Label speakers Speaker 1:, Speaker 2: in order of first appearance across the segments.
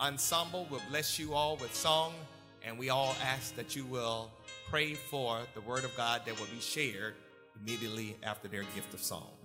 Speaker 1: ensemble will bless you all with song, and we all ask that you will pray for the word of God that will be shared immediately after their gift of song.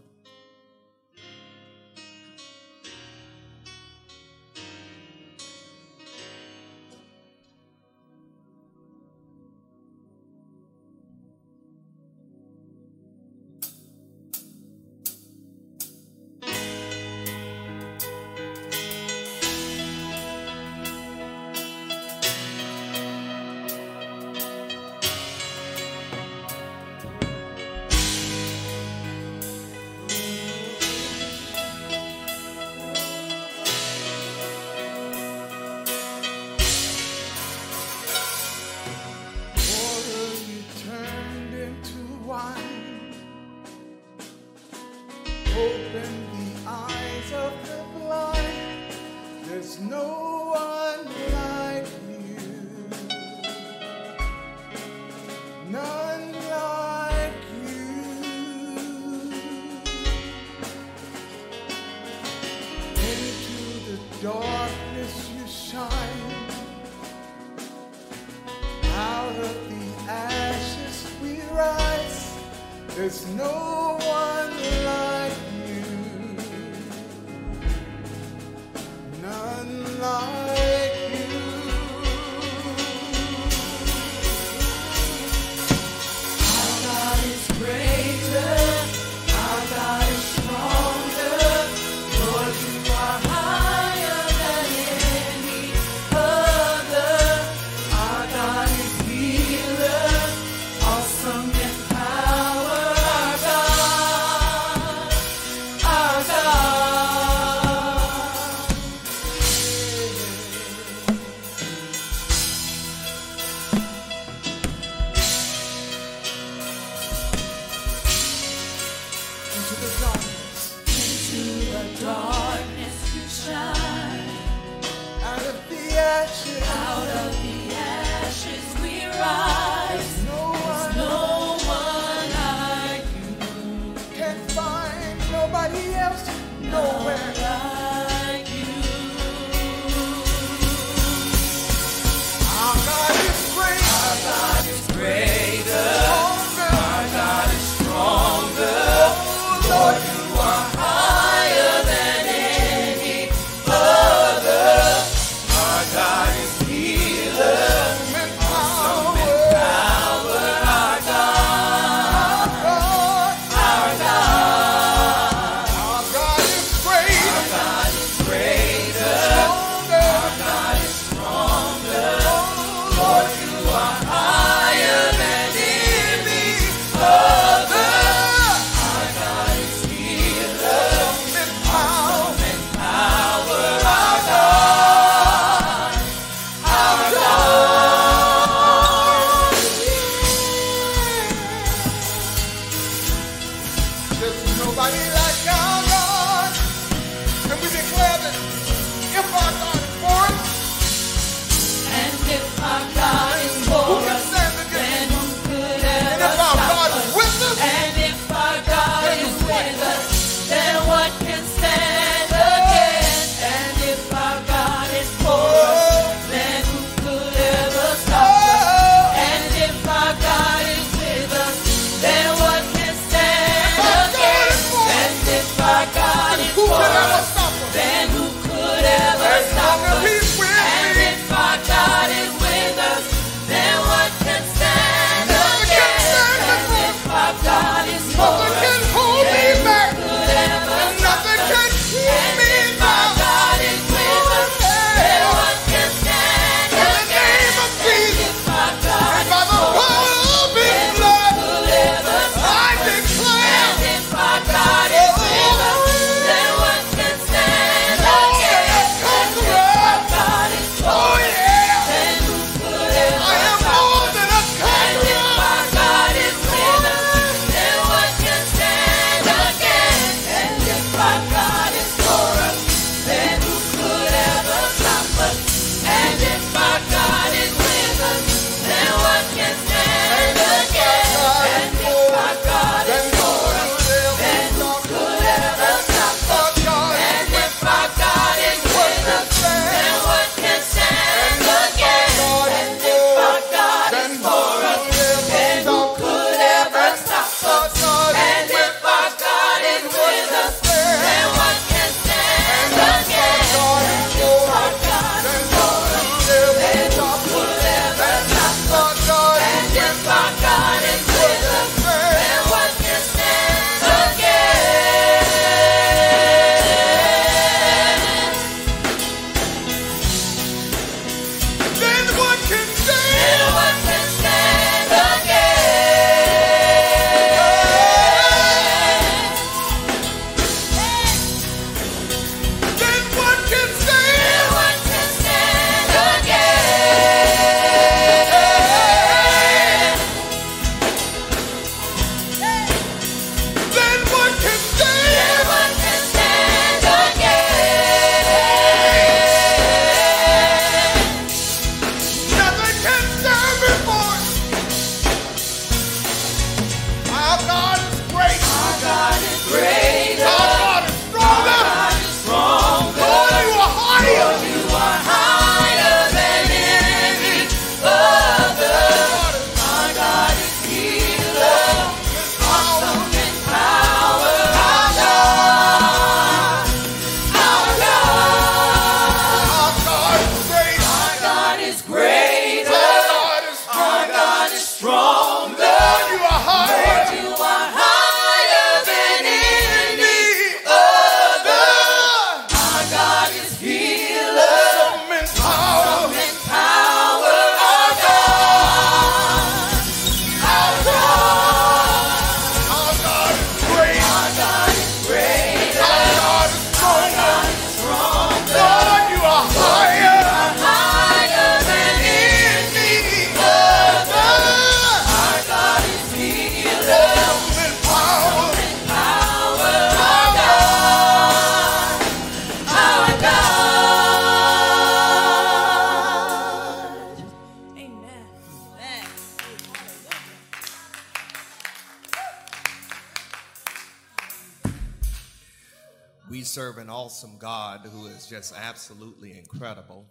Speaker 2: Serve an awesome God who is just absolutely incredible.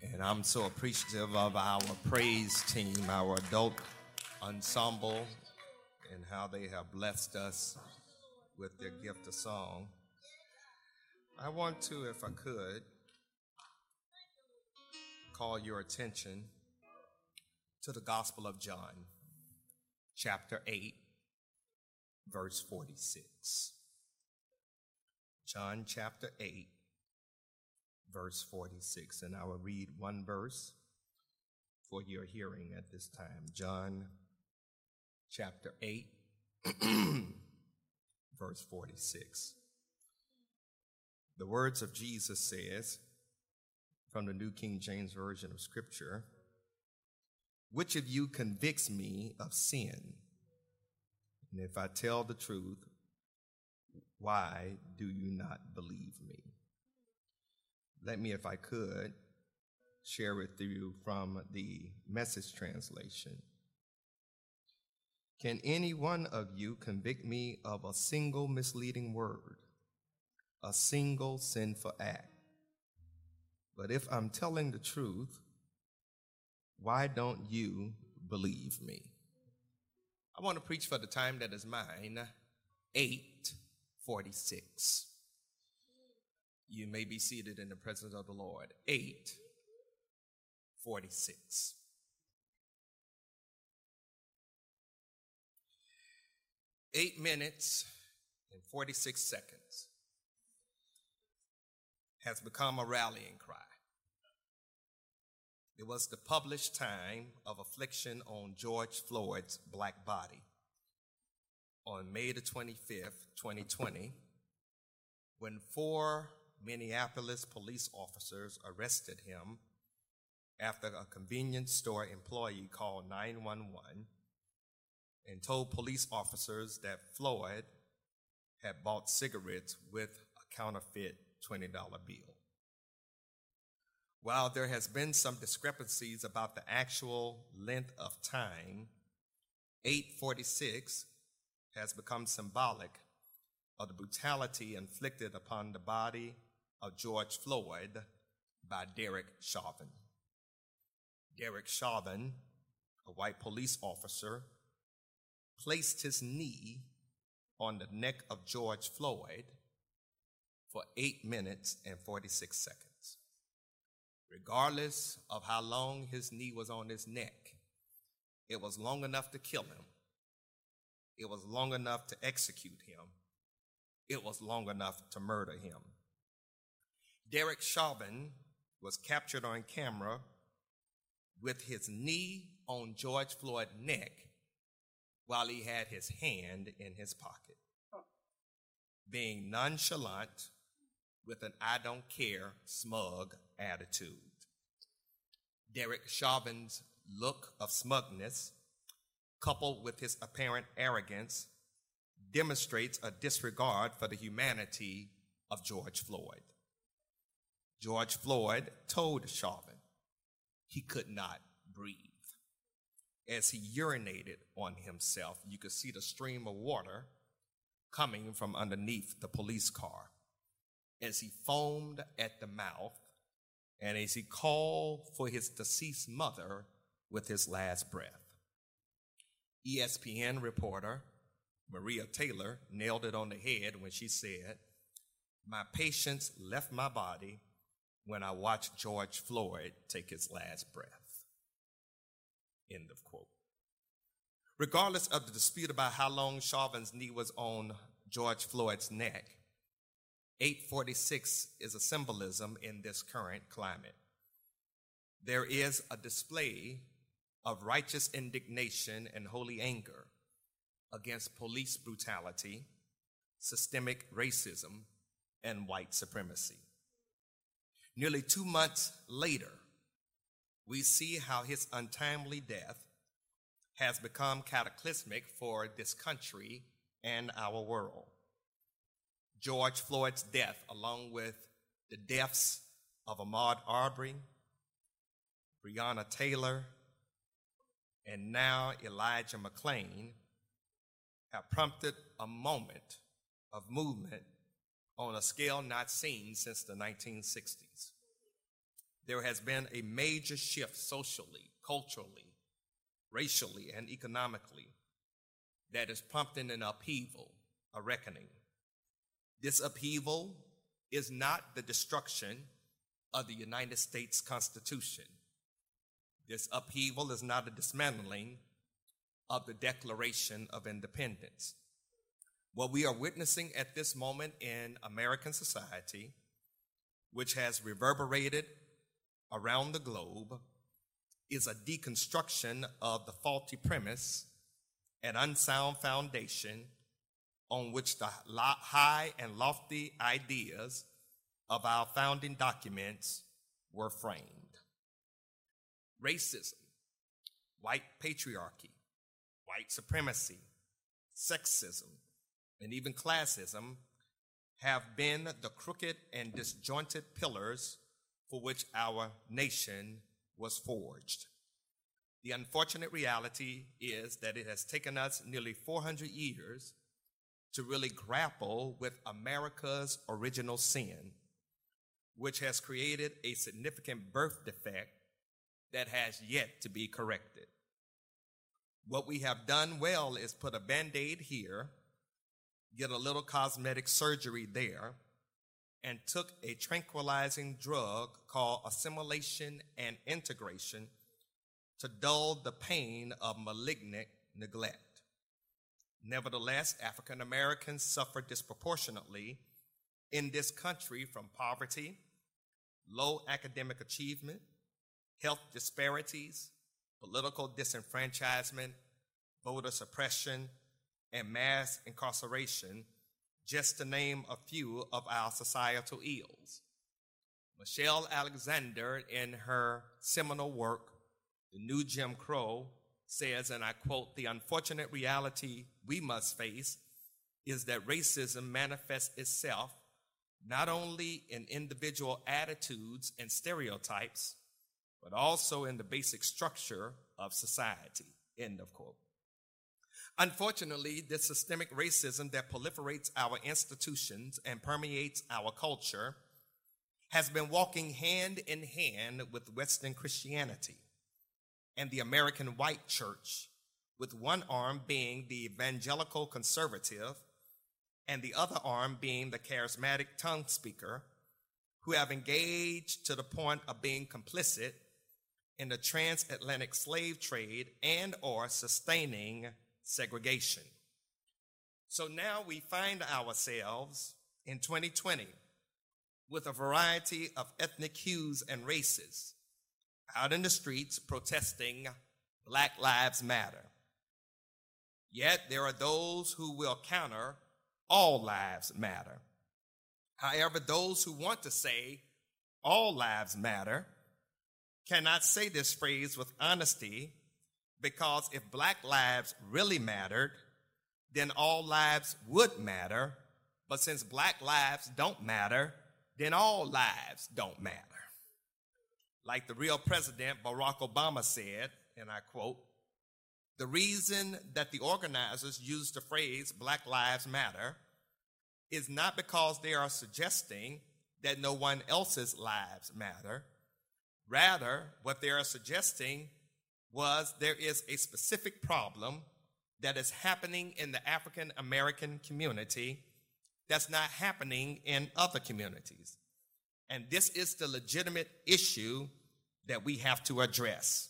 Speaker 2: And I'm so appreciative of our praise team, our adult ensemble, and how they have blessed us with their gift of song. I want to, if I could, call your attention to the Gospel of John, chapter 8, verse 46. John chapter 8, verse 46. And I will read one verse for your hearing at this time. John chapter 8, verse 46. The words of Jesus says from the New King James Version of Scripture, which of you convicts me of sin? And if I tell the truth, why do you not believe me? Let me, if I could, share with you from the message translation. Can any one of you convict me of a single misleading word, a single sinful act? But if I'm telling the truth, why don't you believe me? I want to preach for the time that is mine. Eight 46. You may be seated in the presence of the Lord. 8 46. Eight minutes and 46 seconds has become a rallying cry. It was the published time of affliction on George Floyd's black body on May the 25th, 2020, when four Minneapolis police officers arrested him after a convenience store employee called 911 and told police officers that Floyd had bought cigarettes with a counterfeit $20 bill. While there has been some discrepancies about the actual length of time, 846 has become symbolic of the brutality inflicted upon the body of George Floyd by Derek Chauvin. Derek Chauvin, a white police officer, placed his knee on the neck of George Floyd for eight minutes and 46 seconds. Regardless of how long his knee was on his neck, it was long enough to kill him it was long enough to execute him. It was long enough to murder him. Derek Chauvin was captured on camera with his knee on George Floyd's neck while he had his hand in his pocket, being nonchalant with an I don't care, smug attitude. Derek Chauvin's look of smugness coupled with his apparent arrogance, demonstrates a disregard for the humanity of George Floyd. George Floyd told Chauvin he could not breathe. As he urinated on himself, you could see the stream of water coming from underneath the police car. As he foamed at the mouth, and as he called for his deceased mother with his last breath. ESPN reporter Maria Taylor nailed it on the head when she said, My patience left my body when I watched George Floyd take his last breath. End of quote. Regardless of the dispute about how long Chauvin's knee was on George Floyd's neck, 846 is a symbolism in this current climate. There is a display of righteous indignation and holy anger against police brutality, systemic racism, and white supremacy. Nearly two months later, we see how his untimely death has become cataclysmic for this country and our world. George Floyd's death, along with the deaths of Ahmaud Arbery, Breonna Taylor, and now Elijah McClain have prompted a moment of movement on a scale not seen since the 1960s. There has been a major shift socially, culturally, racially, and economically that is prompting an upheaval, a reckoning. This upheaval is not the destruction of the United States Constitution. This upheaval is not a dismantling of the Declaration of Independence. What we are witnessing at this moment in American society, which has reverberated around the globe, is a deconstruction of the faulty premise and unsound foundation on which the high and lofty ideas of our founding documents were framed. Racism, white patriarchy, white supremacy, sexism, and even classism have been the crooked and disjointed pillars for which our nation was forged. The unfortunate reality is that it has taken us nearly 400 years to really grapple with America's original sin, which has created a significant birth defect that has yet to be corrected. What we have done well is put a band aid here get a little cosmetic surgery there, and took a tranquilizing drug called assimilation and integration to dull the pain of malignant neglect. Nevertheless, African Americans suffer disproportionately in this country from poverty, low academic achievement, health disparities, political disenfranchisement, voter suppression, and mass incarceration, just to name a few of our societal ills. Michelle Alexander, in her seminal work, The New Jim Crow, says, and I quote, the unfortunate reality we must face is that racism manifests itself not only in individual attitudes and stereotypes, but also in the basic structure of society. End of quote. Unfortunately, this systemic racism that proliferates our institutions and permeates our culture has been walking hand in hand with Western Christianity and the American white church, with one arm being the evangelical conservative and the other arm being the charismatic tongue speaker, who have engaged to the point of being complicit in the transatlantic slave trade and or sustaining segregation. So now we find ourselves in 2020 with a variety of ethnic hues and races out in the streets protesting Black Lives Matter. Yet there are those who will counter all lives matter. However, those who want to say all lives matter cannot say this phrase with honesty because if black lives really mattered, then all lives would matter. But since black lives don't matter, then all lives don't matter. Like the real president Barack Obama said, and I quote, the reason that the organizers use the phrase Black Lives Matter is not because they are suggesting that no one else's lives matter. Rather, what they are suggesting was there is a specific problem that is happening in the African American community that's not happening in other communities. And this is the legitimate issue that we have to address.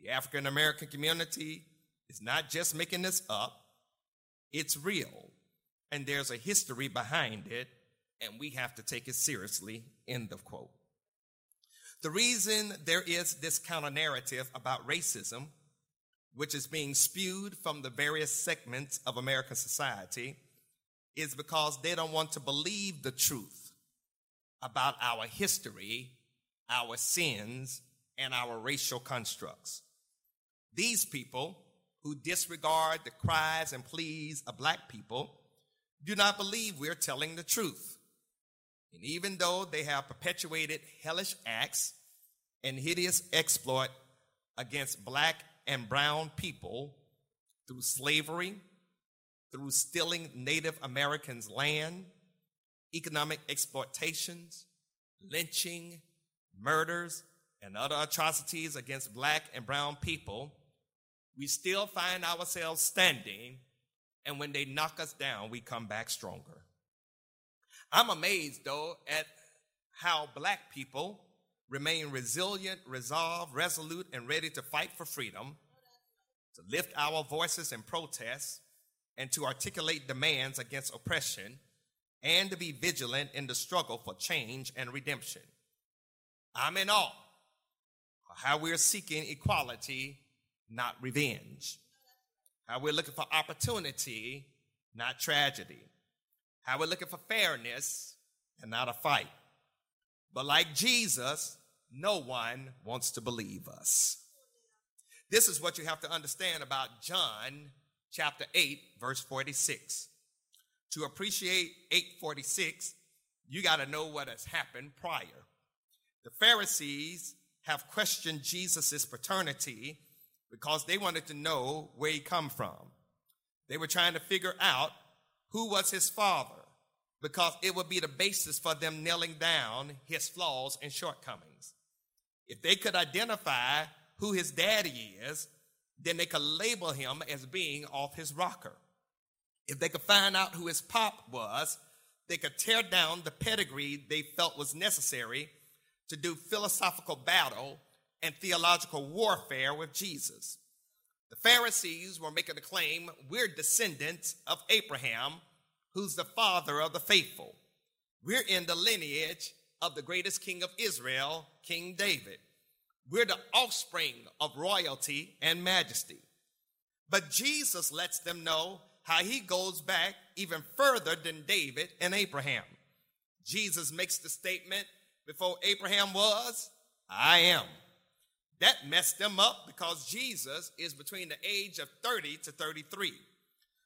Speaker 2: The African American community is not just making this up, it's real. And there's a history behind it, and we have to take it seriously. End of quote. The reason there is this counter narrative about racism, which is being spewed from the various segments of American society, is because they don't want to believe the truth about our history, our sins, and our racial constructs. These people who disregard the cries and pleas of black people do not believe we're telling the truth. And even though they have perpetuated hellish acts and hideous exploit against black and brown people through slavery, through stealing Native Americans' land, economic exploitations, lynching, murders, and other atrocities against black and brown people, we still find ourselves standing, and when they knock us down, we come back stronger. I'm amazed, though, at how black people remain resilient, resolved, resolute, and ready to fight for freedom, to lift our voices in protest, and to articulate demands against oppression, and to be vigilant in the struggle for change and redemption. I'm in awe of how we're seeking equality, not revenge. How we're looking for opportunity, not tragedy. How we're looking for fairness and not a fight. But like Jesus, no one wants to believe us. This is what you have to understand about John chapter 8, verse 46. To appreciate 846, you got to know what has happened prior. The Pharisees have questioned Jesus' paternity because they wanted to know where he come from. They were trying to figure out who was his father because it would be the basis for them nailing down his flaws and shortcomings. If they could identify who his daddy is, then they could label him as being off his rocker. If they could find out who his pop was, they could tear down the pedigree they felt was necessary to do philosophical battle and theological warfare with Jesus. The Pharisees were making the claim we're descendants of Abraham, who's the father of the faithful. We're in the lineage of the greatest king of Israel, King David. We're the offspring of royalty and majesty. But Jesus lets them know how he goes back even further than David and Abraham. Jesus makes the statement before Abraham was, I am. That messed them up because Jesus is between the age of 30 to 33.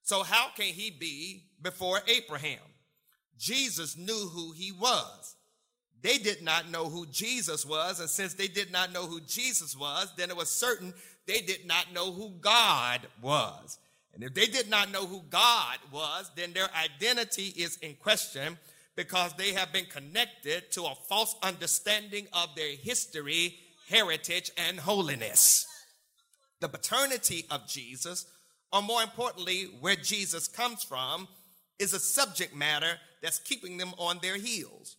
Speaker 2: So, how can he be before Abraham? Jesus knew who he was. They did not know who Jesus was, and since they did not know who Jesus was, then it was certain they did not know who God was. And if they did not know who God was, then their identity is in question because they have been connected to a false understanding of their history, heritage, and holiness. The paternity of Jesus, or more importantly, where Jesus comes from, is a subject matter that's keeping them on their heels.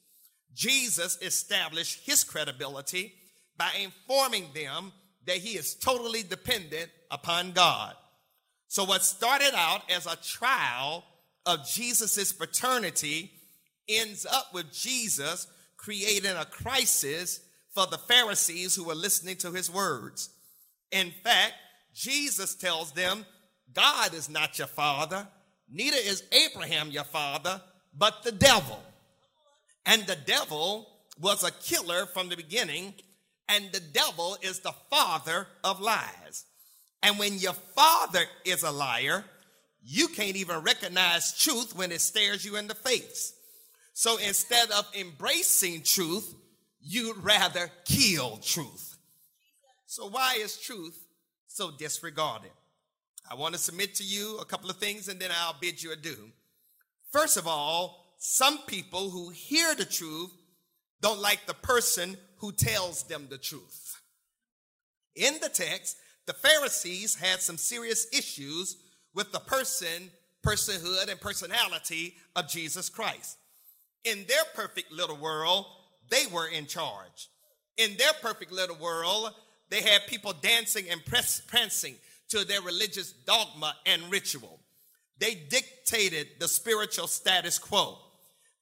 Speaker 2: Jesus established his credibility by informing them that he is totally dependent upon God. So, what started out as a trial of Jesus' paternity ends up with Jesus creating a crisis for the Pharisees who were listening to his words. In fact, Jesus tells them, God is not your father, neither is Abraham your father, but the devil. And the devil was a killer from the beginning, and the devil is the father of lies. And when your father is a liar, you can't even recognize truth when it stares you in the face. So instead of embracing truth, you'd rather kill truth. So, why is truth so disregarded? I want to submit to you a couple of things and then I'll bid you adieu. First of all, some people who hear the truth don't like the person who tells them the truth. In the text, the Pharisees had some serious issues with the person, personhood, and personality of Jesus Christ. In their perfect little world, they were in charge. In their perfect little world, they had people dancing and prancing to their religious dogma and ritual. They dictated the spiritual status quo.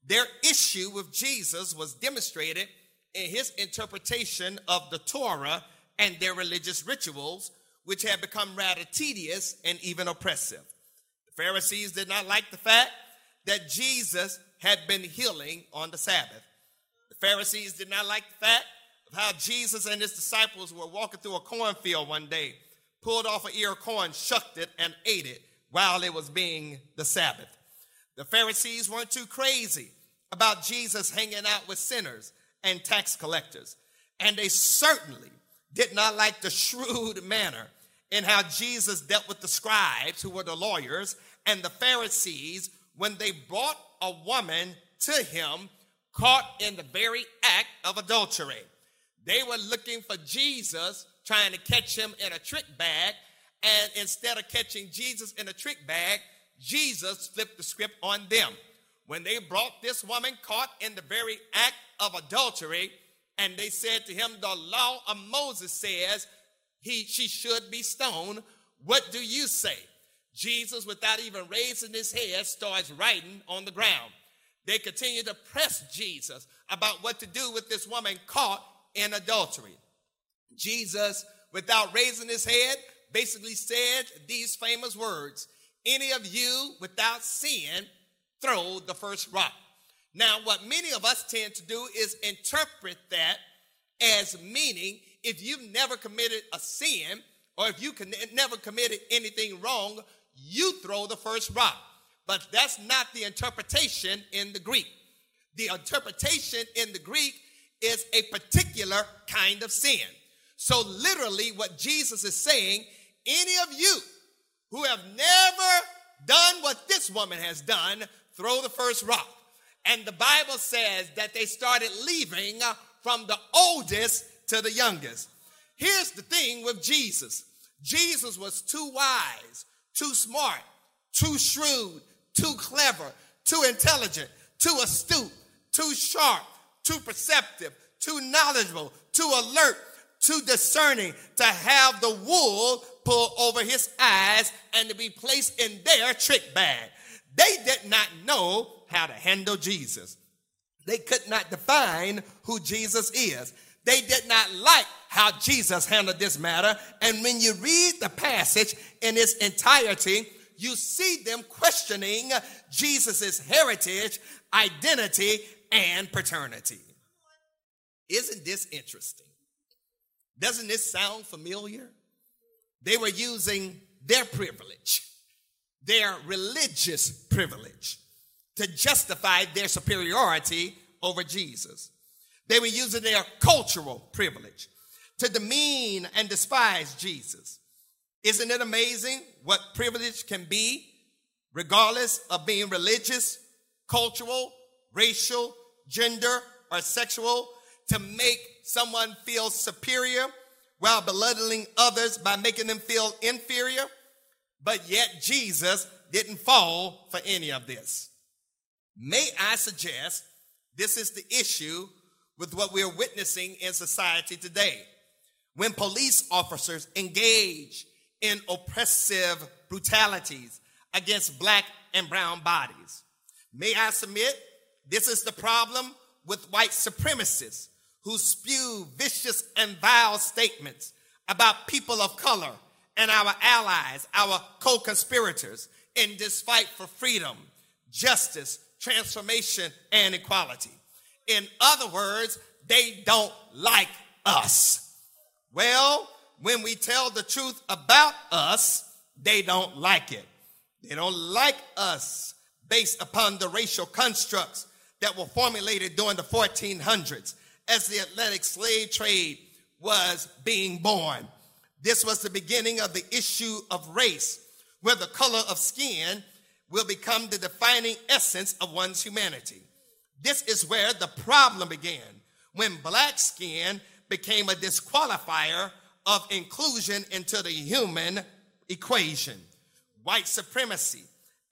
Speaker 2: Their issue with Jesus was demonstrated in his interpretation of the Torah and their religious rituals, which had become rather tedious and even oppressive. The Pharisees did not like the fact that Jesus had been healing on the Sabbath. Pharisees did not like the fact of how Jesus and his disciples were walking through a cornfield one day, pulled off an ear of corn, shucked it, and ate it while it was being the Sabbath. The Pharisees weren't too crazy about Jesus hanging out with sinners and tax collectors. And they certainly did not like the shrewd manner in how Jesus dealt with the scribes, who were the lawyers, and the Pharisees when they brought a woman to him caught in the very act of adultery. They were looking for Jesus, trying to catch him in a trick bag. And instead of catching Jesus in a trick bag, Jesus flipped the script on them. When they brought this woman caught in the very act of adultery, and they said to him, The law of Moses says he, she should be stoned. What do you say? Jesus, without even raising his head, starts writing on the ground. They continue to press Jesus about what to do with this woman caught in adultery. Jesus, without raising his head, basically said these famous words Any of you without sin, throw the first rock. Now, what many of us tend to do is interpret that as meaning if you've never committed a sin or if you can never committed anything wrong, you throw the first rock. But that's not the interpretation in the Greek. The interpretation in the Greek is a particular kind of sin. So, literally, what Jesus is saying, any of you who have never done what this woman has done, throw the first rock. And the Bible says that they started leaving from the oldest to the youngest. Here's the thing with Jesus Jesus was too wise, too smart, too shrewd, too clever, too intelligent, too astute, too sharp, too perceptive, too knowledgeable, too alert, too discerning to have the wool pulled over his eyes and to be placed in their trick bag. They did not know how to handle Jesus. They could not define who Jesus is. They did not like how Jesus handled this matter. And when you read the passage in its entirety, you see them questioning Jesus' heritage, identity, and paternity. Isn't this interesting? Doesn't this sound familiar? They were using their privilege, their religious privilege, to justify their superiority over Jesus. They were using their cultural privilege to demean and despise Jesus. Isn't it amazing what privilege can be, regardless of being religious, cultural, racial, gender, or sexual, to make someone feel superior while belittling others by making them feel inferior? But yet, Jesus didn't fall for any of this. May I suggest this is the issue with what we're witnessing in society today. When police officers engage in oppressive brutalities against black and brown bodies. May I submit, this is the problem with white supremacists who spew vicious and vile statements about people of color and our allies, our co conspirators in this fight for freedom, justice, transformation, and equality. In other words, they don't like us. Well, when we tell the truth about us, they don't like it. They don't like us based upon the racial constructs that were formulated during the 1400s as the Atlantic slave trade was being born. This was the beginning of the issue of race, where the color of skin will become the defining essence of one's humanity. This is where the problem began when black skin became a disqualifier of inclusion into the human equation. White supremacy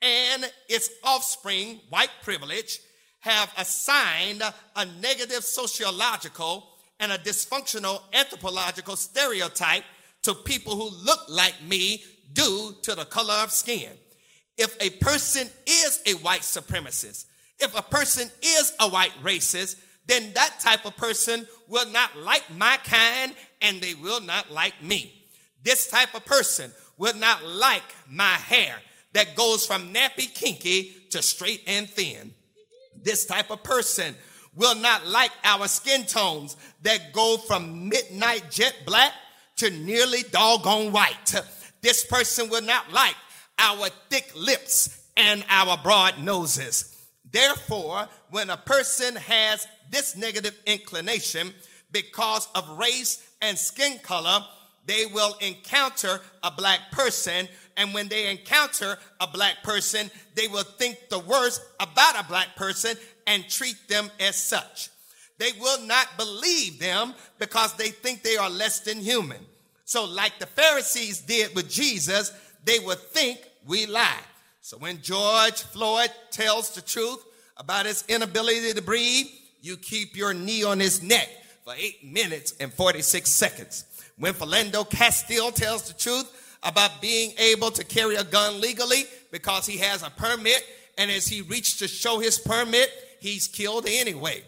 Speaker 2: and its offspring, white privilege, have assigned a negative sociological and a dysfunctional anthropological stereotype to people who look like me due to the color of skin. If a person is a white supremacist, if a person is a white racist, then that type of person will not like my kind and they will not like me. This type of person will not like my hair that goes from nappy kinky to straight and thin. This type of person will not like our skin tones that go from midnight jet black to nearly doggone white. This person will not like our thick lips and our broad noses. Therefore, when a person has this negative inclination because of race and skin color, they will encounter a black person. And when they encounter a black person, they will think the worst about a black person and treat them as such. They will not believe them because they think they are less than human. So, like the Pharisees did with Jesus, they would think we lie. So, when George Floyd tells the truth about his inability to breathe, you keep your knee on his neck for eight minutes and 46 seconds. When Philando Castile tells the truth about being able to carry a gun legally because he has a permit, and as he reached to show his permit, he's killed anyway.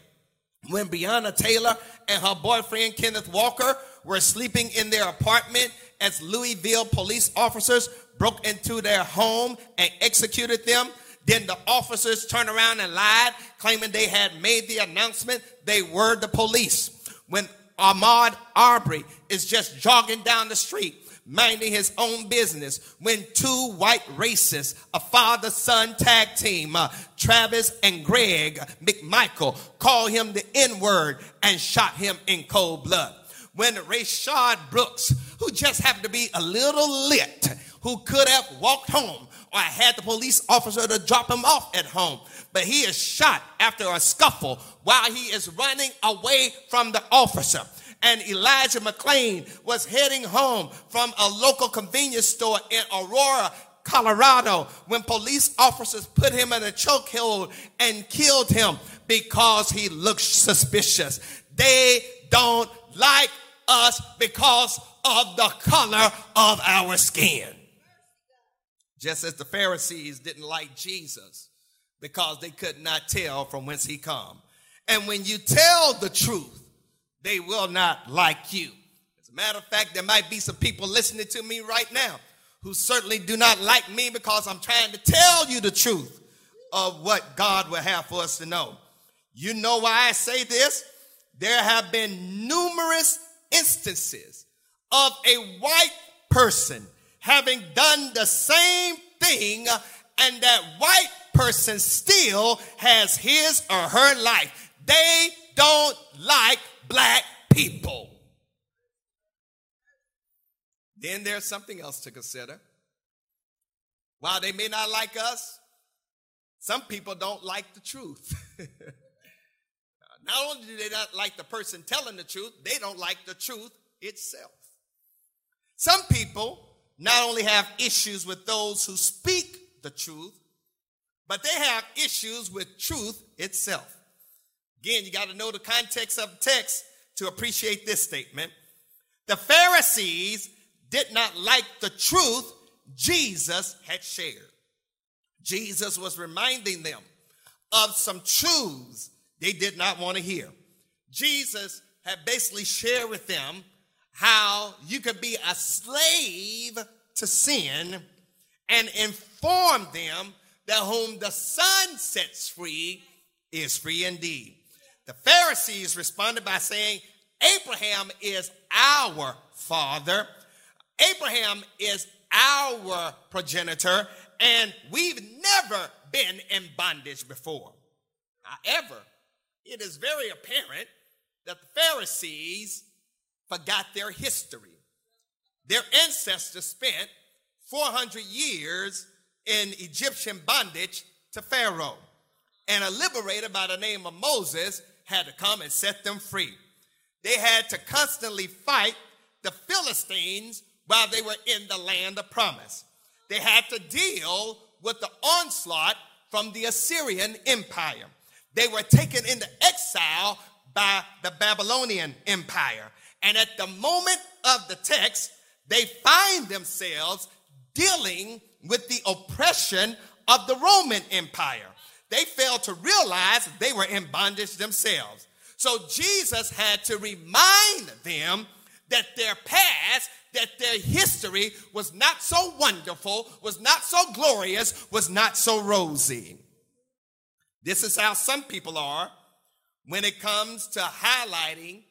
Speaker 2: When Breonna Taylor and her boyfriend Kenneth Walker were sleeping in their apartment as Louisville police officers broke into their home and executed them, then the officers turned around and lied, claiming they had made the announcement they were the police. When Ahmaud Arbery is just jogging down the street, minding his own business, when two white racists, a father son tag team, uh, Travis and Greg McMichael, call him the N word and shot him in cold blood. When Rayshard Brooks, who just happened to be a little lit, who could have walked home or I had the police officer to drop him off at home, but he is shot after a scuffle while he is running away from the officer and Elijah McClain was heading home from a local convenience store in Aurora, Colorado, when police officers put him in a chokehold and killed him because he looked suspicious. They don't like us because of the color of our skin. Just as the Pharisees didn't like Jesus because they could not tell from whence he come. And when you tell the truth, they will not like you. As a matter of fact, there might be some people listening to me right now who certainly do not like me because I'm trying to tell you the truth of what God will have for us to know. You know why I say this? There have been numerous instances of a white person having done the same thing, and that white person still has his or her life. They don't like black people. Then there's something else to consider. While they may not like us, some people don't like the truth. not only do they not like the person telling the truth, they don't like the truth itself. Some people not only have issues with those who speak the truth, but they have issues with truth itself. Again, you got to know the context of the text to appreciate this statement. The Pharisees did not like the truth Jesus had shared. Jesus was reminding them of some truths they did not want to hear. Jesus had basically shared with them how you could be a slave to sin and inform them that whom the Son sets free is free indeed. The Pharisees responded by saying, Abraham is our father. Abraham is our progenitor, and we've never been in bondage before. However, it is very apparent that the Pharisees forgot their history. Their ancestors spent 400 years in Egyptian bondage to Pharaoh, and a liberator by the name of Moses had to come and set them free. They had to constantly fight the Philistines while they were in the land of promise. They had to deal with the onslaught from the Assyrian Empire. They were taken into exile by the Babylonian Empire. And at the moment of the text, they find themselves dealing with the oppression of the Roman Empire they failed to realize they were in bondage themselves. So Jesus had to remind them that their past, that their history was not so wonderful, was not so glorious, was not so rosy. This is how some people are when it comes to highlighting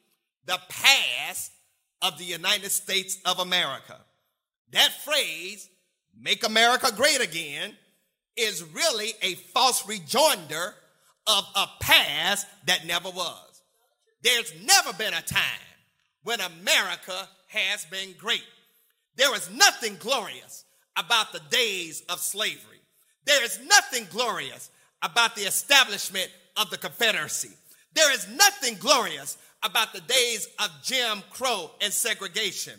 Speaker 2: the past of the United States of America. That phrase, make America great again, is really a false rejoinder of a past that never was. There's never been a time when America has been great. There is nothing glorious about the days of slavery. There is nothing glorious about the establishment of the Confederacy. There is nothing glorious about the days of Jim Crow and segregation.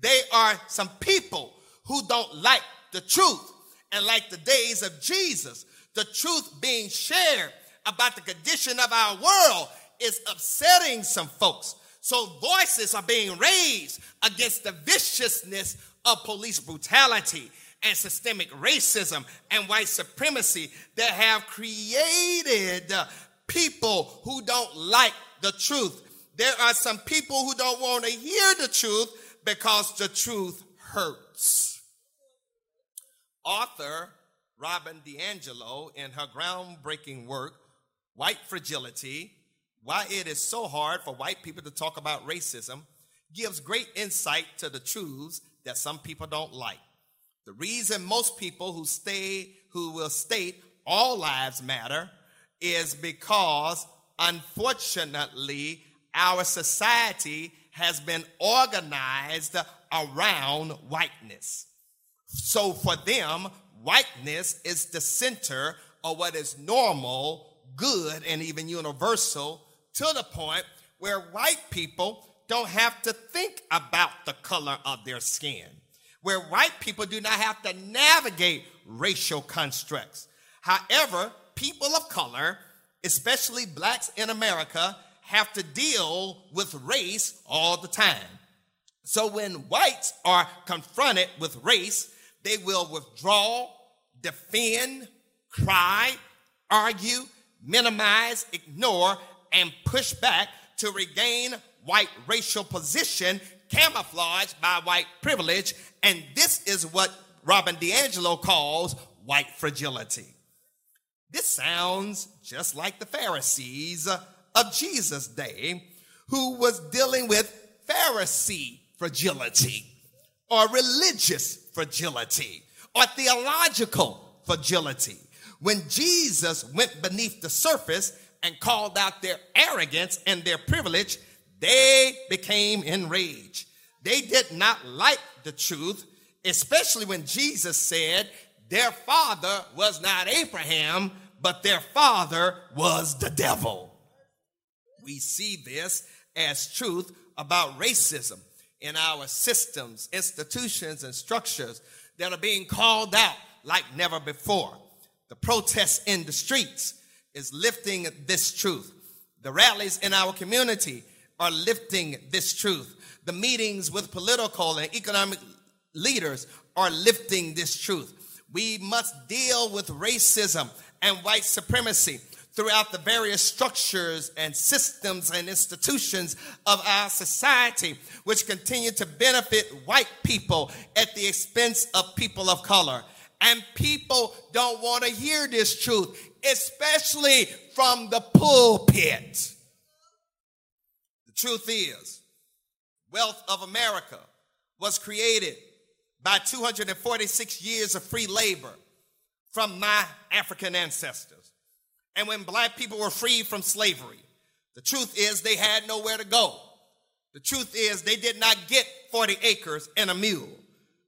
Speaker 2: They are some people who don't like the truth. And like the days of Jesus, the truth being shared about the condition of our world is upsetting some folks. So voices are being raised against the viciousness of police brutality and systemic racism and white supremacy that have created people who don't like the truth. There are some people who don't want to hear the truth because the truth hurts. Author Robin DiAngelo, in her groundbreaking work, White Fragility Why It Is So Hard for White People to Talk About Racism, gives great insight to the truths that some people don't like. The reason most people who stay, who will state all lives matter, is because unfortunately our society has been organized around whiteness. So for them, whiteness is the center of what is normal, good, and even universal to the point where white people don't have to think about the color of their skin, where white people do not have to navigate racial constructs. However, people of color, especially blacks in America, have to deal with race all the time. So when whites are confronted with race, they will withdraw, defend, cry, argue, minimize, ignore, and push back to regain white racial position camouflaged by white privilege. And this is what Robin DiAngelo calls white fragility. This sounds just like the Pharisees of Jesus' day who was dealing with Pharisee fragility or religious fragility or theological fragility. When Jesus went beneath the surface and called out their arrogance and their privilege, they became enraged. They did not like the truth, especially when Jesus said their father was not Abraham, but their father was the devil. We see this as truth about racism in our systems, institutions, and structures that are being called out like never before. The protests in the streets is lifting this truth. The rallies in our community are lifting this truth. The meetings with political and economic leaders are lifting this truth. We must deal with racism and white supremacy throughout the various structures and systems and institutions of our society, which continue to benefit white people at the expense of people of color. And people don't want to hear this truth, especially from the pulpit. The truth is, wealth of America was created by 246 years of free labor from my African ancestors. And when black people were freed from slavery, the truth is they had nowhere to go. The truth is they did not get 40 acres and a mule,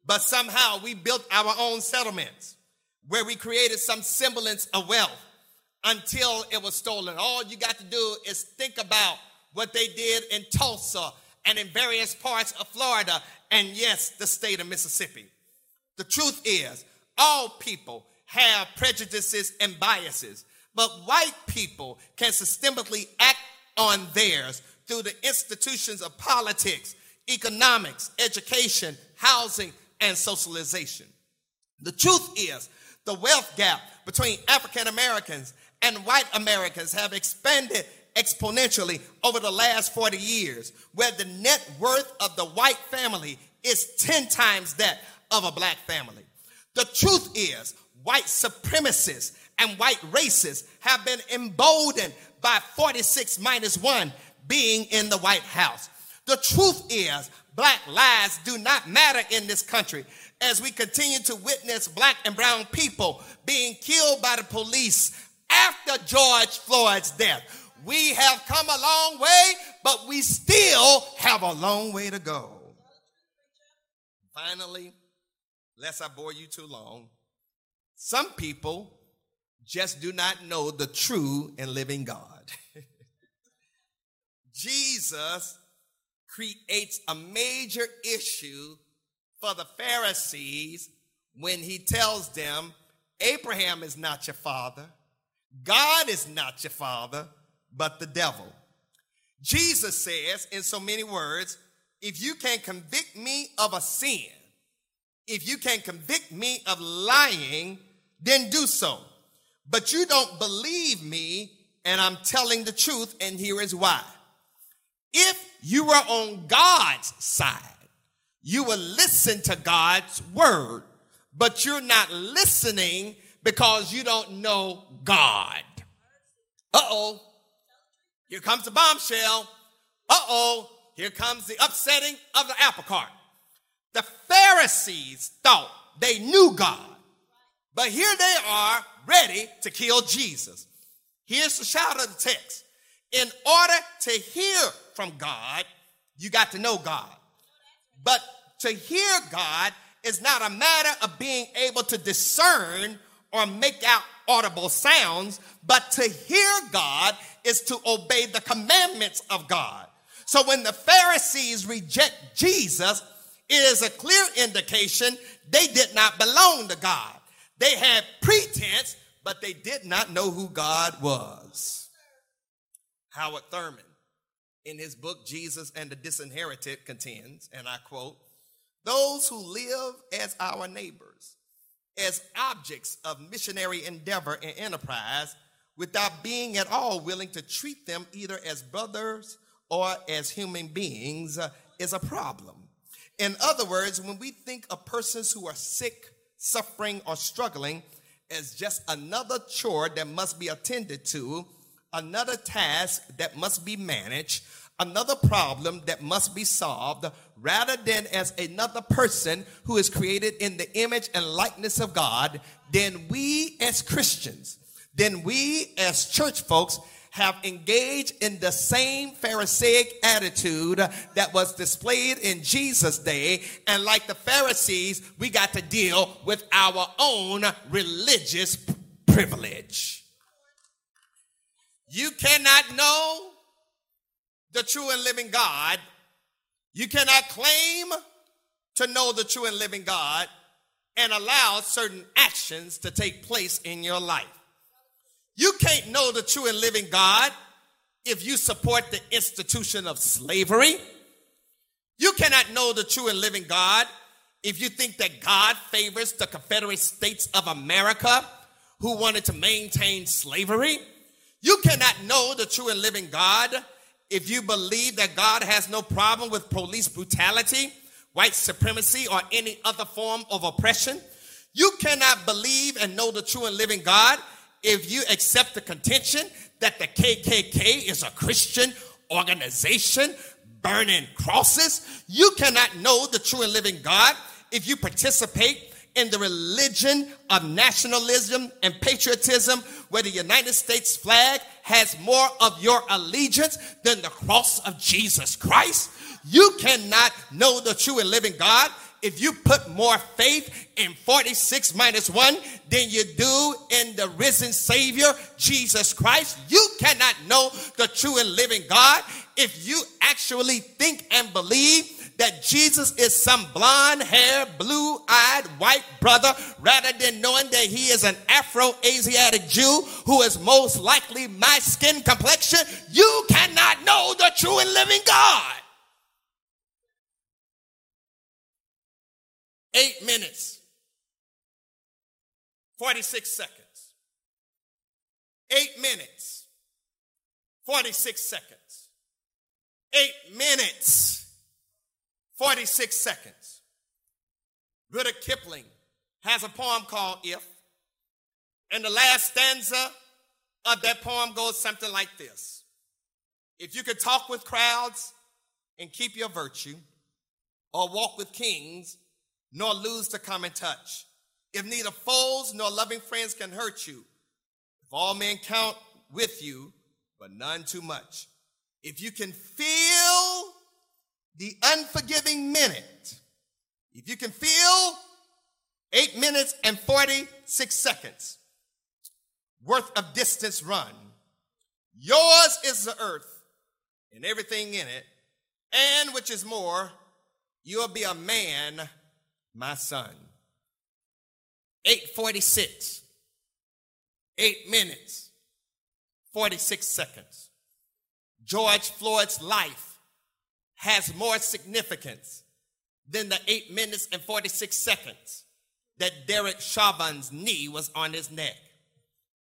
Speaker 2: but somehow we built our own settlements where we created some semblance of wealth until it was stolen. All you got to do is think about what they did in Tulsa and in various parts of Florida and yes, the state of Mississippi. The truth is, all people have prejudices and biases, but white people can systemically act on theirs through the institutions of politics, economics, education, housing, and socialization. The truth is, the wealth gap between African Americans and white Americans have expanded exponentially over the last 40 years, where the net worth of the white family is 10 times that of a black family. The truth is, white supremacists and white racists have been emboldened by 46 minus 1 being in the White House. The truth is, black lives do not matter in this country as we continue to witness black and brown people being killed by the police after George Floyd's death. We have come a long way, but we still have a long way to go. Finally, lest I bore you too long, some people just do not know the true and living God. Jesus creates a major issue for the Pharisees when he tells them, Abraham is not your father, God is not your father, but the devil. Jesus says, in so many words, if you can convict me of a sin, if you can convict me of lying, then do so. But you don't believe me, and I'm telling the truth, and here is why. If you were on God's side, you will listen to God's word, but you're not listening because you don't know God. Uh oh. Here comes the bombshell. Uh oh. Here comes the upsetting of the apple cart. The Pharisees thought they knew God, but here they are ready to kill Jesus. Here's the shout of the text. In order to hear from God, you got to know God. But to hear God is not a matter of being able to discern or make out audible sounds, but to hear God is to obey the commandments of God. So when the Pharisees reject Jesus, it is a clear indication they did not belong to God. They had pretense, but they did not know who God was. Howard Thurman, in his book Jesus and the Disinherited, contends, and I quote, those who live as our neighbors, as objects of missionary endeavor and enterprise, without being at all willing to treat them either as brothers or as human beings, uh, is a problem. In other words, when we think of persons who are sick, suffering, or struggling as just another chore that must be attended to, another task that must be managed, another problem that must be solved, rather than as another person who is created in the image and likeness of God, then we as Christians, then we as church folks have engaged in the same Pharisaic attitude that was displayed in Jesus' day. And like the Pharisees, we got to deal with our own religious privilege. You cannot know the true and living God. You cannot claim to know the true and living God and allow certain actions to take place in your life. You can't know the true and living God if you support the institution of slavery. You cannot know the true and living God if you think that God favors the Confederate States of America who wanted to maintain slavery. You cannot know the true and living God if you believe that God has no problem with police brutality, white supremacy, or any other form of oppression. You cannot believe and know the true and living God if you accept the contention that the KKK is a Christian organization burning crosses, you cannot know the true and living God if you participate in the religion of nationalism and patriotism where the United States flag has more of your allegiance than the cross of Jesus Christ. You cannot know the true and living God if you put more faith in 46 minus 1 than you do in the risen Savior, Jesus Christ, you cannot know the true and living God if you actually think and believe that Jesus is some blonde hair, blue eyed white brother rather than knowing that he is an Afro Asiatic Jew who is most likely my skin complexion, you cannot know the true and living God. Eight minutes, 46 seconds. Eight minutes, 46 seconds. Eight minutes, 46 seconds. Rudyard Kipling has a poem called If, and the last stanza of that poem goes something like this If you could talk with crowds and keep your virtue, or walk with kings nor lose the common touch. If neither foes nor loving friends can hurt you, if all men count with you, but none too much. If you can feel the unforgiving minute, if you can feel eight minutes and 46 seconds, worth of distance run. Yours is the earth and everything in it, and which is more, you'll be a man, my son. 846, 8 minutes, 46 seconds. George Floyd's life has more significance than the 8 minutes and 46 seconds that Derek Chauvin's knee was on his neck.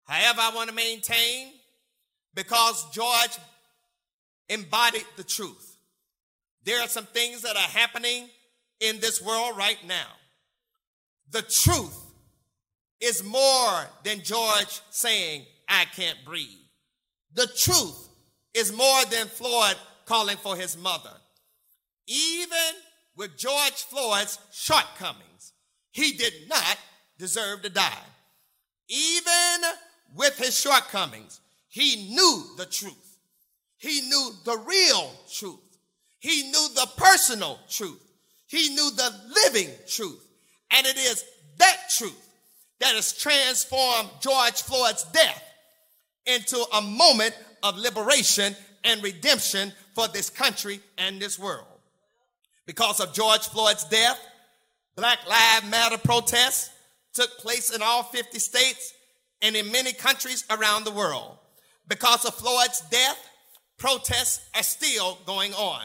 Speaker 2: However, I want to maintain because George embodied the truth. There are some things that are happening in this world right now. The truth is more than George saying, I can't breathe. The truth is more than Floyd calling for his mother. Even with George Floyd's shortcomings, he did not deserve to die. Even with his shortcomings, he knew the truth. He knew the real truth. He knew the personal truth. He knew the living truth. And it is that truth that has transformed George Floyd's death into a moment of liberation and redemption for this country and this world. Because of George Floyd's death, Black Lives Matter protests took place in all 50 states and in many countries around the world. Because of Floyd's death, protests are still going on.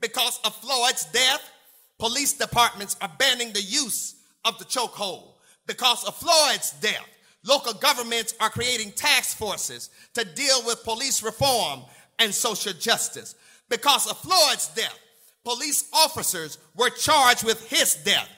Speaker 2: Because of Floyd's death, police departments are banning the use of the chokehold. Because of Floyd's death, local governments are creating task forces to deal with police reform and social justice. Because of Floyd's death, police officers were charged with his death.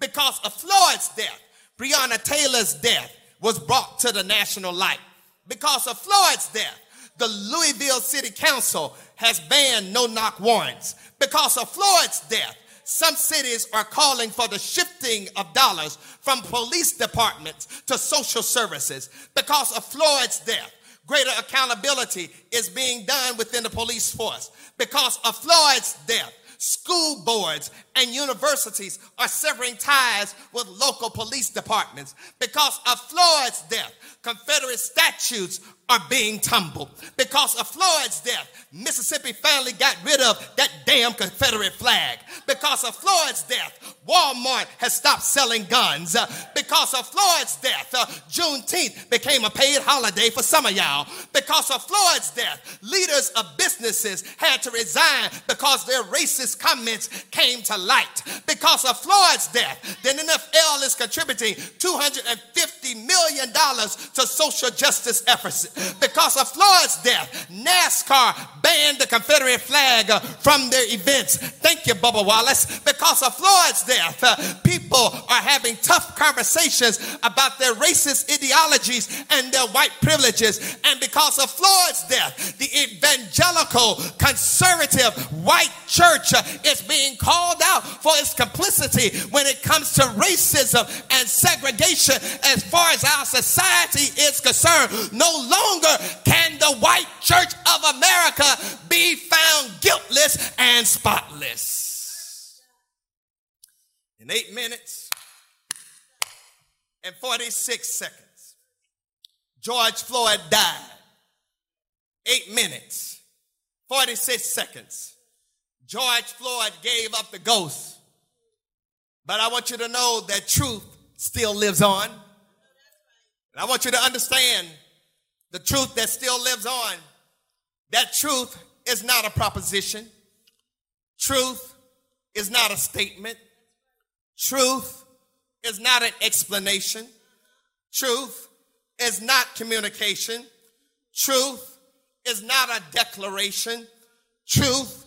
Speaker 2: Because of Floyd's death, Breonna Taylor's death was brought to the national light. Because of Floyd's death, the Louisville City Council has banned no knock warrants. Because of Floyd's death, some cities are calling for the shifting of dollars from police departments to social services. Because of Floyd's death, greater accountability is being done within the police force. Because of Floyd's death, school boards and universities are severing ties with local police departments. Because of Floyd's death, Confederate statutes are being tumbled. Because of Floyd's death, Mississippi finally got rid of that damn Confederate flag. Because of Floyd's death, Walmart has stopped selling guns. Because of Floyd's death, uh, Juneteenth became a paid holiday for some of y'all. Because of Floyd's death, leaders of businesses had to resign because their racist comments came to light. Because of Floyd's death, the NFL is contributing $250 million to social justice efforts because of Floyd's death, NASCAR banned the Confederate flag uh, from their events. Thank you, Bubba Wallace. Because of Floyd's death, uh, people are having tough conversations about their racist ideologies and their white privileges. And because of Floyd's death, the evangelical, conservative, white church uh, is being called out for its complicity when it comes to racism and segregation as far as our society is concerned. No longer longer can the white church of America be found guiltless and spotless. In eight minutes and 46 seconds, George Floyd died. Eight minutes, 46 seconds. George Floyd gave up the ghost. But I want you to know that truth still lives on. And I want you to understand the truth that still lives on, that truth is not a proposition. Truth is not a statement. Truth is not an explanation. Truth is not communication. Truth is not a declaration. Truth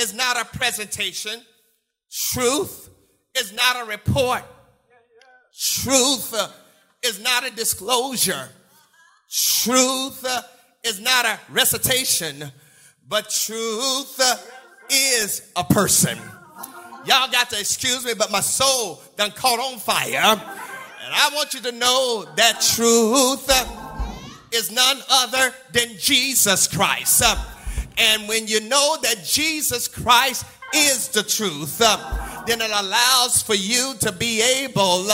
Speaker 2: is not a presentation. Truth is not a report. Truth is not a disclosure. Truth is not a recitation, but truth is a person. Y'all got to excuse me, but my soul done caught on fire. And I want you to know that truth is none other than Jesus Christ. And when you know that Jesus Christ is the truth, then it allows for you to be able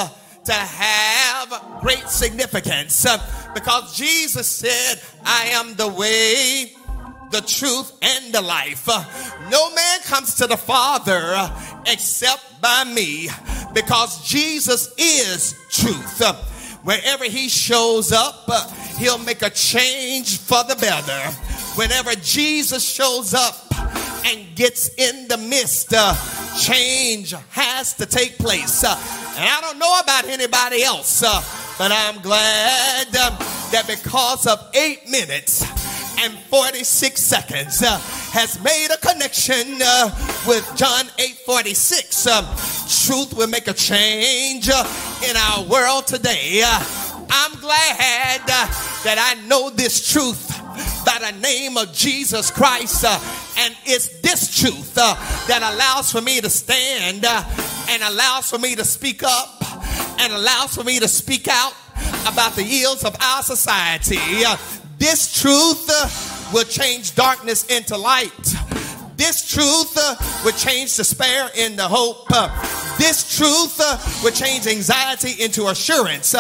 Speaker 2: to have great significance because Jesus said, I am the way, the truth, and the life. No man comes to the Father except by me because Jesus is truth. Wherever he shows up, he'll make a change for the better. Whenever Jesus shows up and gets in the midst, change has to take place. And I don't know about anybody else, uh, but I'm glad uh, that because of eight minutes and 46 seconds uh, has made a connection uh, with John 8 46. Uh, truth will make a change uh, in our world today. Uh, I'm glad uh, that I know this truth by the name of Jesus Christ. Uh, and it's this truth uh, that allows for me to stand uh, and allows for me to speak up and allows for me to speak out about the ills of our society. This truth will change darkness into light. This truth will change despair into hope. This truth will change anxiety into assurance.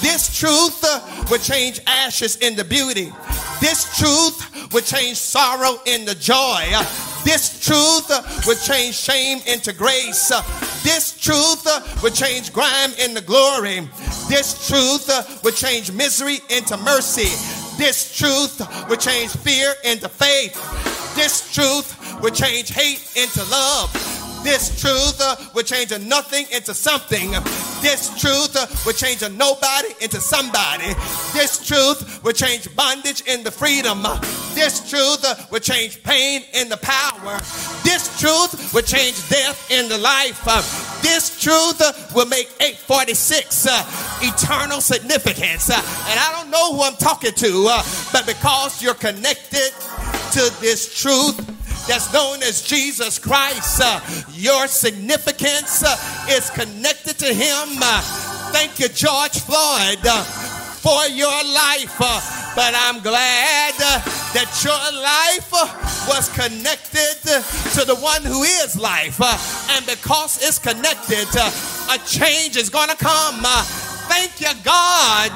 Speaker 2: This truth will change ashes into beauty. This truth will change sorrow into joy. This truth will change shame into grace. This truth will change grime into glory. This truth will change misery into mercy. This truth will change fear into faith. This truth will change hate into love. This truth uh, will change a nothing into something. This truth uh, will change a nobody into somebody. This truth will change bondage into freedom. This truth uh, will change pain into power. This truth will change death into life. Uh, this truth uh, will make 846 uh, eternal significance. Uh, and I don't know who I'm talking to, uh, but because you're connected to this truth, that's known as Jesus Christ. Uh, your significance uh, is connected to him. Uh, thank you, George Floyd, uh, for your life. Uh, but I'm glad uh, that your life was connected to the one who is life. and because it's connected, a change is going to come. thank you, God,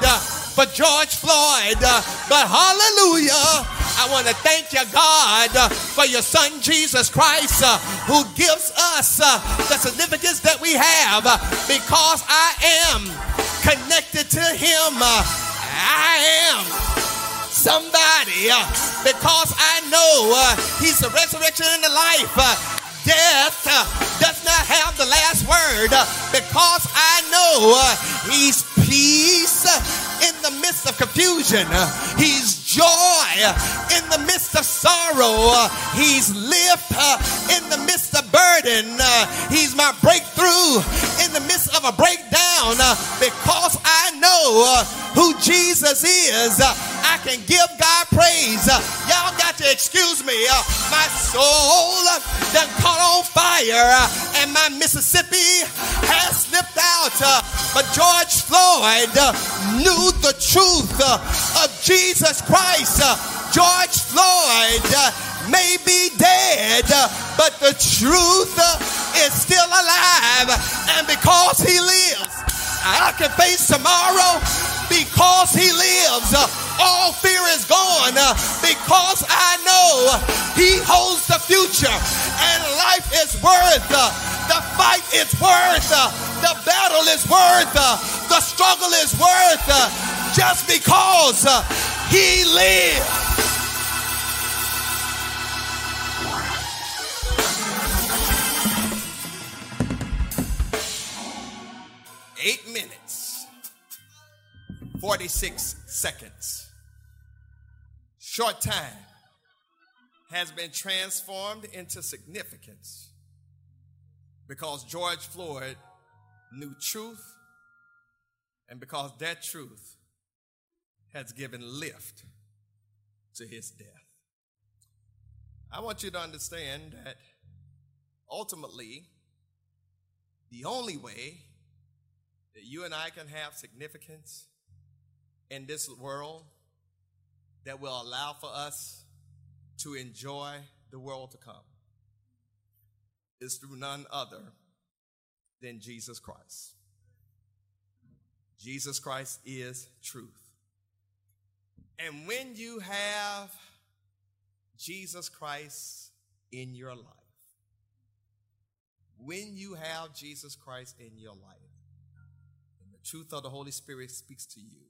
Speaker 2: for George Floyd. but hallelujah. I want to thank you, God, for your son Jesus Christ, uh, who gives us uh, the significance that we have uh, because I am connected to him. Uh, I am somebody uh, because I know uh, he's the resurrection and the life. Death does not have the last word because I know he's peace in the midst of confusion. He's joy in the midst of sorrow. He's lift uh, in the midst of burden. Uh, he's my breakthrough in the midst of a breakdown uh, because I know who Jesus is. I can give God praise. Uh, y'all got to excuse me. Uh, my soul uh, done caught on fire and my Mississippi has slipped out. But George Floyd knew the truth of Jesus Christ. Uh, George Floyd uh, may be dead, uh, but the truth is still alive. And because he lives, I can face tomorrow because he lives. Uh, all fear is gone uh, because I know he holds the future and life is worth uh, the fight is worth the battle is worth the struggle is worth just because he lives. 46 seconds. Short time has been transformed into significance because George Floyd knew truth and because that truth has given lift to his death. I want you to understand that ultimately, the only way that you and I can have significance in this world that will allow for us to enjoy the world to come is through none other than Jesus Christ. Jesus Christ is truth. And when you have Jesus Christ in your life, when you have Jesus Christ in your life, and the truth of the Holy Spirit speaks to you,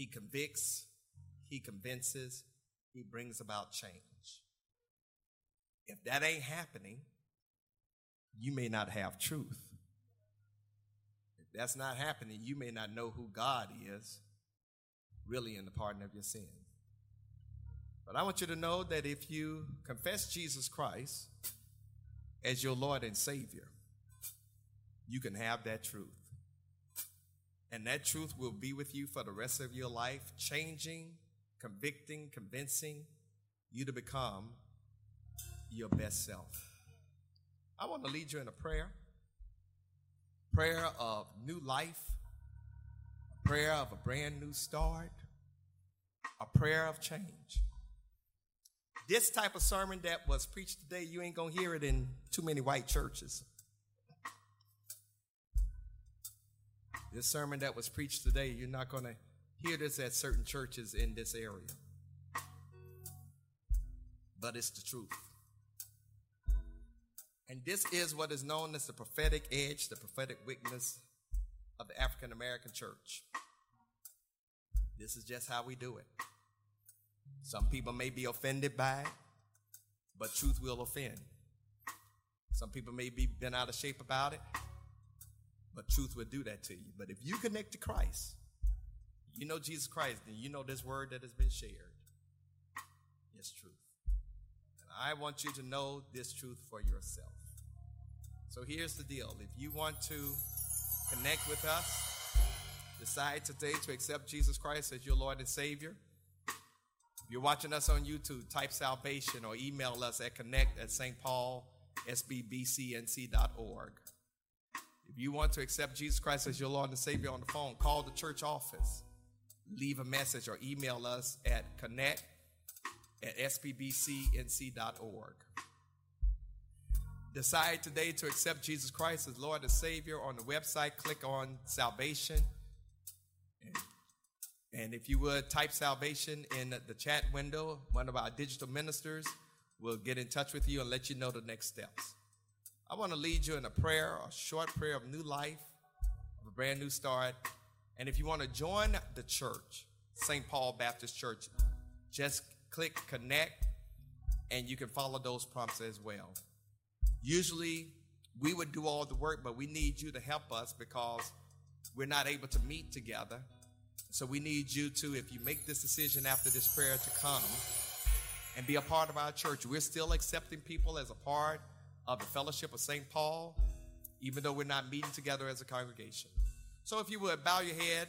Speaker 2: He convicts, He convinces, He brings about change. If that ain't happening, you may not have truth. If that's not happening, you may not know who God is really in the pardon of your sin. But I want you to know that if you confess Jesus Christ as your Lord and Savior, you can have that truth. And that truth will be with you for the rest of your life, changing, convicting, convincing you to become your best self. I want to lead you in a prayer prayer of new life, a prayer of a brand new start, a prayer of change. This type of sermon that was preached today, you ain't going to hear it in too many white churches. This sermon that was preached today, you're not going to hear this at certain churches in this area. But it's the truth. And this is what is known as the prophetic edge, the prophetic witness of the African American church. This is just how we do it. Some people may be offended by it, but truth will offend. Some people may be bent out of shape about it, but truth will do that to you. But if you connect to Christ, you know Jesus Christ, then you know this word that has been shared. It's truth. And I want you to know this truth for yourself. So here's the deal. If you want to connect with us, decide today to accept Jesus Christ as your Lord and Savior. If you're watching us on YouTube, type salvation or email us at connect at stpaulsbbcnc.org. If you want to accept Jesus Christ as your Lord and Savior on the phone, call the church office. Leave a message or email us at connect at spbcnc.org decide today to accept Jesus Christ as Lord and Savior on the website, click on salvation. And if you would type salvation in the chat window, one of our digital ministers will get in touch with you and let you know the next steps. I want to lead you in a prayer, a short prayer of new life, of a brand new start. And if you want to join the church, St. Paul Baptist Church, just click connect and you can follow those prompts as well. Usually we would do all the work, but we need you to help us because we're not able to meet together. So we need you to, if you make this decision after this prayer to come and be a part of our church, we're still accepting people as a part of the fellowship of St. Paul, even though we're not meeting together as a congregation. So if you would bow your head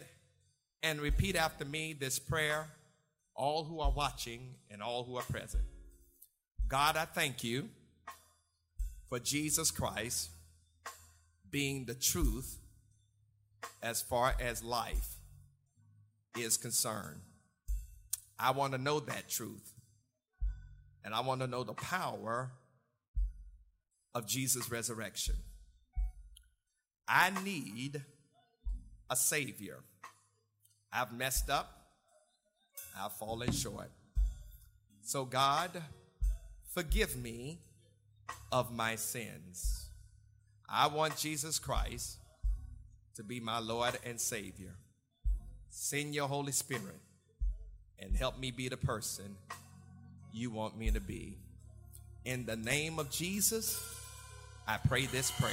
Speaker 2: and repeat after me this prayer, all who are watching and all who are present. God, I thank you for Jesus Christ being the truth as far as life is concerned. I want to know that truth. And I want to know the power of Jesus' resurrection. I need a Savior. I've messed up, I've fallen short. So, God, forgive me of my sins. I want Jesus Christ to be my Lord and Savior. Send your Holy Spirit and help me be the person you want me to be. In the name of Jesus, I pray this prayer.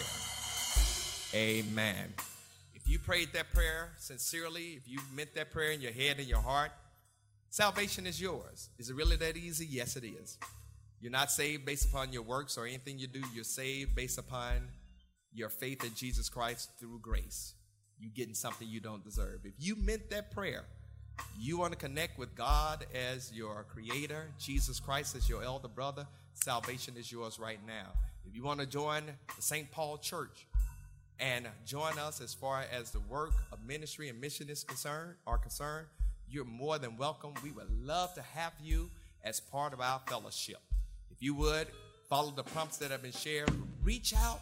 Speaker 2: Amen. If you prayed that prayer sincerely, if you meant that prayer in your head and your heart, salvation is yours. Is it really that easy? Yes, it is. You're not saved based upon your works or anything you do. You're saved based upon your faith in Jesus Christ through grace. You're getting something you don't deserve. If you meant that prayer, you want to connect with God as your creator, Jesus Christ as your elder brother, salvation is yours right now. If you want to join the St. Paul Church and join us as far as the work of ministry and mission is concerned, are concerned, you're more than welcome. We would love to have you as part of our fellowship. If you would, follow the prompts that have been shared. Reach out,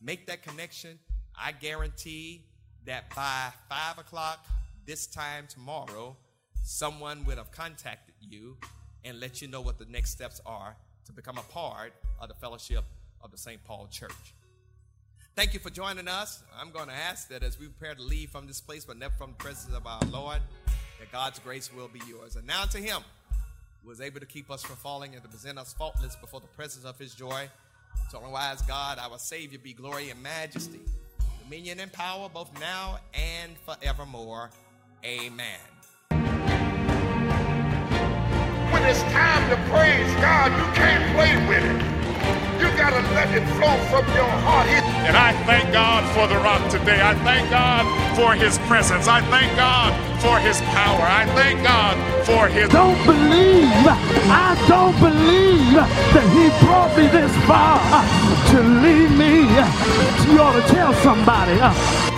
Speaker 2: make that connection. I guarantee that by 5 o'clock this time tomorrow, someone would have contacted you and let you know what the next steps are to become a part of the fellowship of the St. Paul Church. Thank you for joining us. I'm going to ask that as we prepare to leave from this place, but never from the presence of our Lord, that God's grace will be yours. And now to Him who was able to keep us from falling and to present us faultless before the presence of His joy. Our wise God, our Savior, be glory and majesty, dominion and power, both now and forevermore. Amen.
Speaker 3: When it's time to praise God, you can't play with it. You got to let it flow from your heart.
Speaker 4: And I thank God for the rock today. I thank God for his presence. I thank God for his power. I thank God for his.
Speaker 5: Don't believe, I don't believe that he brought me this far to leave me. You ought to tell somebody.